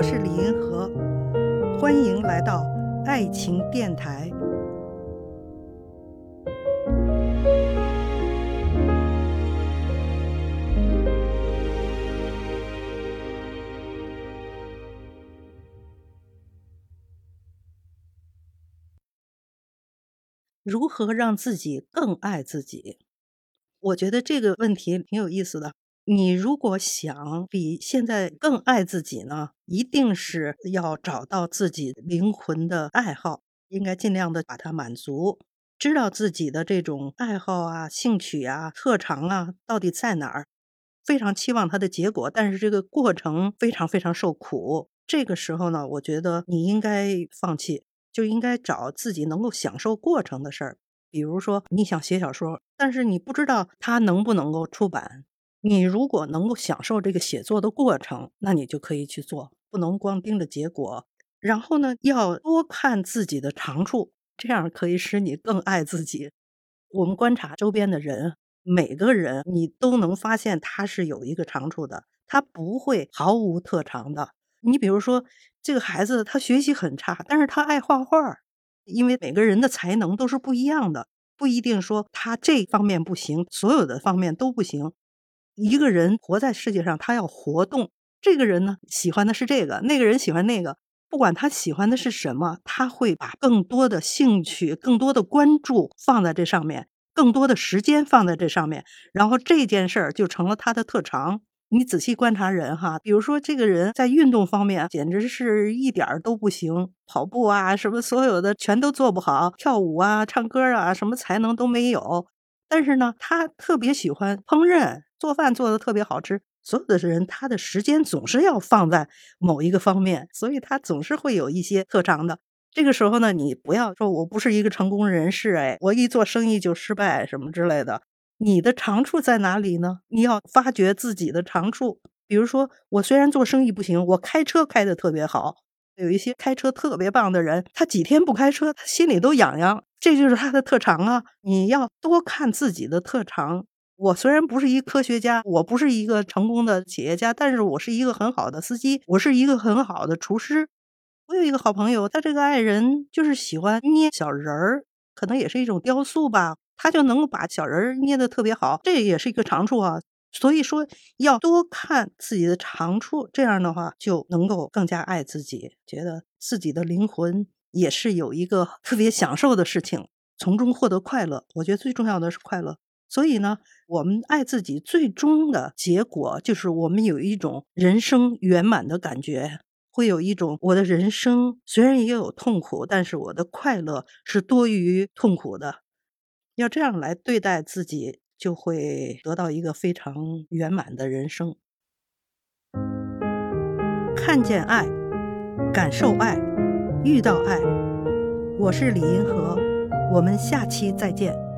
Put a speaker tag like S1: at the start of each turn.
S1: 我是李银河，欢迎来到爱情电台。如何让自己更爱自己？我觉得这个问题挺有意思的。你如果想比现在更爱自己呢，一定是要找到自己灵魂的爱好，应该尽量的把它满足，知道自己的这种爱好啊、兴趣啊、特长啊到底在哪儿，非常期望它的结果，但是这个过程非常非常受苦。这个时候呢，我觉得你应该放弃，就应该找自己能够享受过程的事儿。比如说，你想写小说，但是你不知道它能不能够出版。你如果能够享受这个写作的过程，那你就可以去做，不能光盯着结果。然后呢，要多看自己的长处，这样可以使你更爱自己。我们观察周边的人，每个人你都能发现他是有一个长处的，他不会毫无特长的。你比如说，这个孩子他学习很差，但是他爱画画，因为每个人的才能都是不一样的，不一定说他这方面不行，所有的方面都不行。一个人活在世界上，他要活动。这个人呢，喜欢的是这个；那个人喜欢那个。不管他喜欢的是什么，他会把更多的兴趣、更多的关注放在这上面，更多的时间放在这上面，然后这件事儿就成了他的特长。你仔细观察人哈，比如说这个人在运动方面简直是一点儿都不行，跑步啊什么所有的全都做不好，跳舞啊、唱歌啊什么才能都没有。但是呢，他特别喜欢烹饪。做饭做的特别好吃，所有的人他的时间总是要放在某一个方面，所以他总是会有一些特长的。这个时候呢，你不要说我不是一个成功人士，哎，我一做生意就失败什么之类的。你的长处在哪里呢？你要发掘自己的长处。比如说，我虽然做生意不行，我开车开的特别好。有一些开车特别棒的人，他几天不开车，他心里都痒痒，这就是他的特长啊。你要多看自己的特长。我虽然不是一科学家，我不是一个成功的企业家，但是我是一个很好的司机，我是一个很好的厨师。我有一个好朋友，他这个爱人就是喜欢捏小人儿，可能也是一种雕塑吧，他就能够把小人儿捏得特别好，这也是一个长处啊。所以说要多看自己的长处，这样的话就能够更加爱自己，觉得自己的灵魂也是有一个特别享受的事情，从中获得快乐。我觉得最重要的是快乐。所以呢，我们爱自己最终的结果就是我们有一种人生圆满的感觉，会有一种我的人生虽然也有痛苦，但是我的快乐是多于痛苦的。要这样来对待自己，就会得到一个非常圆满的人生。看见爱，感受爱，遇到爱。我是李银河，我们下期再见。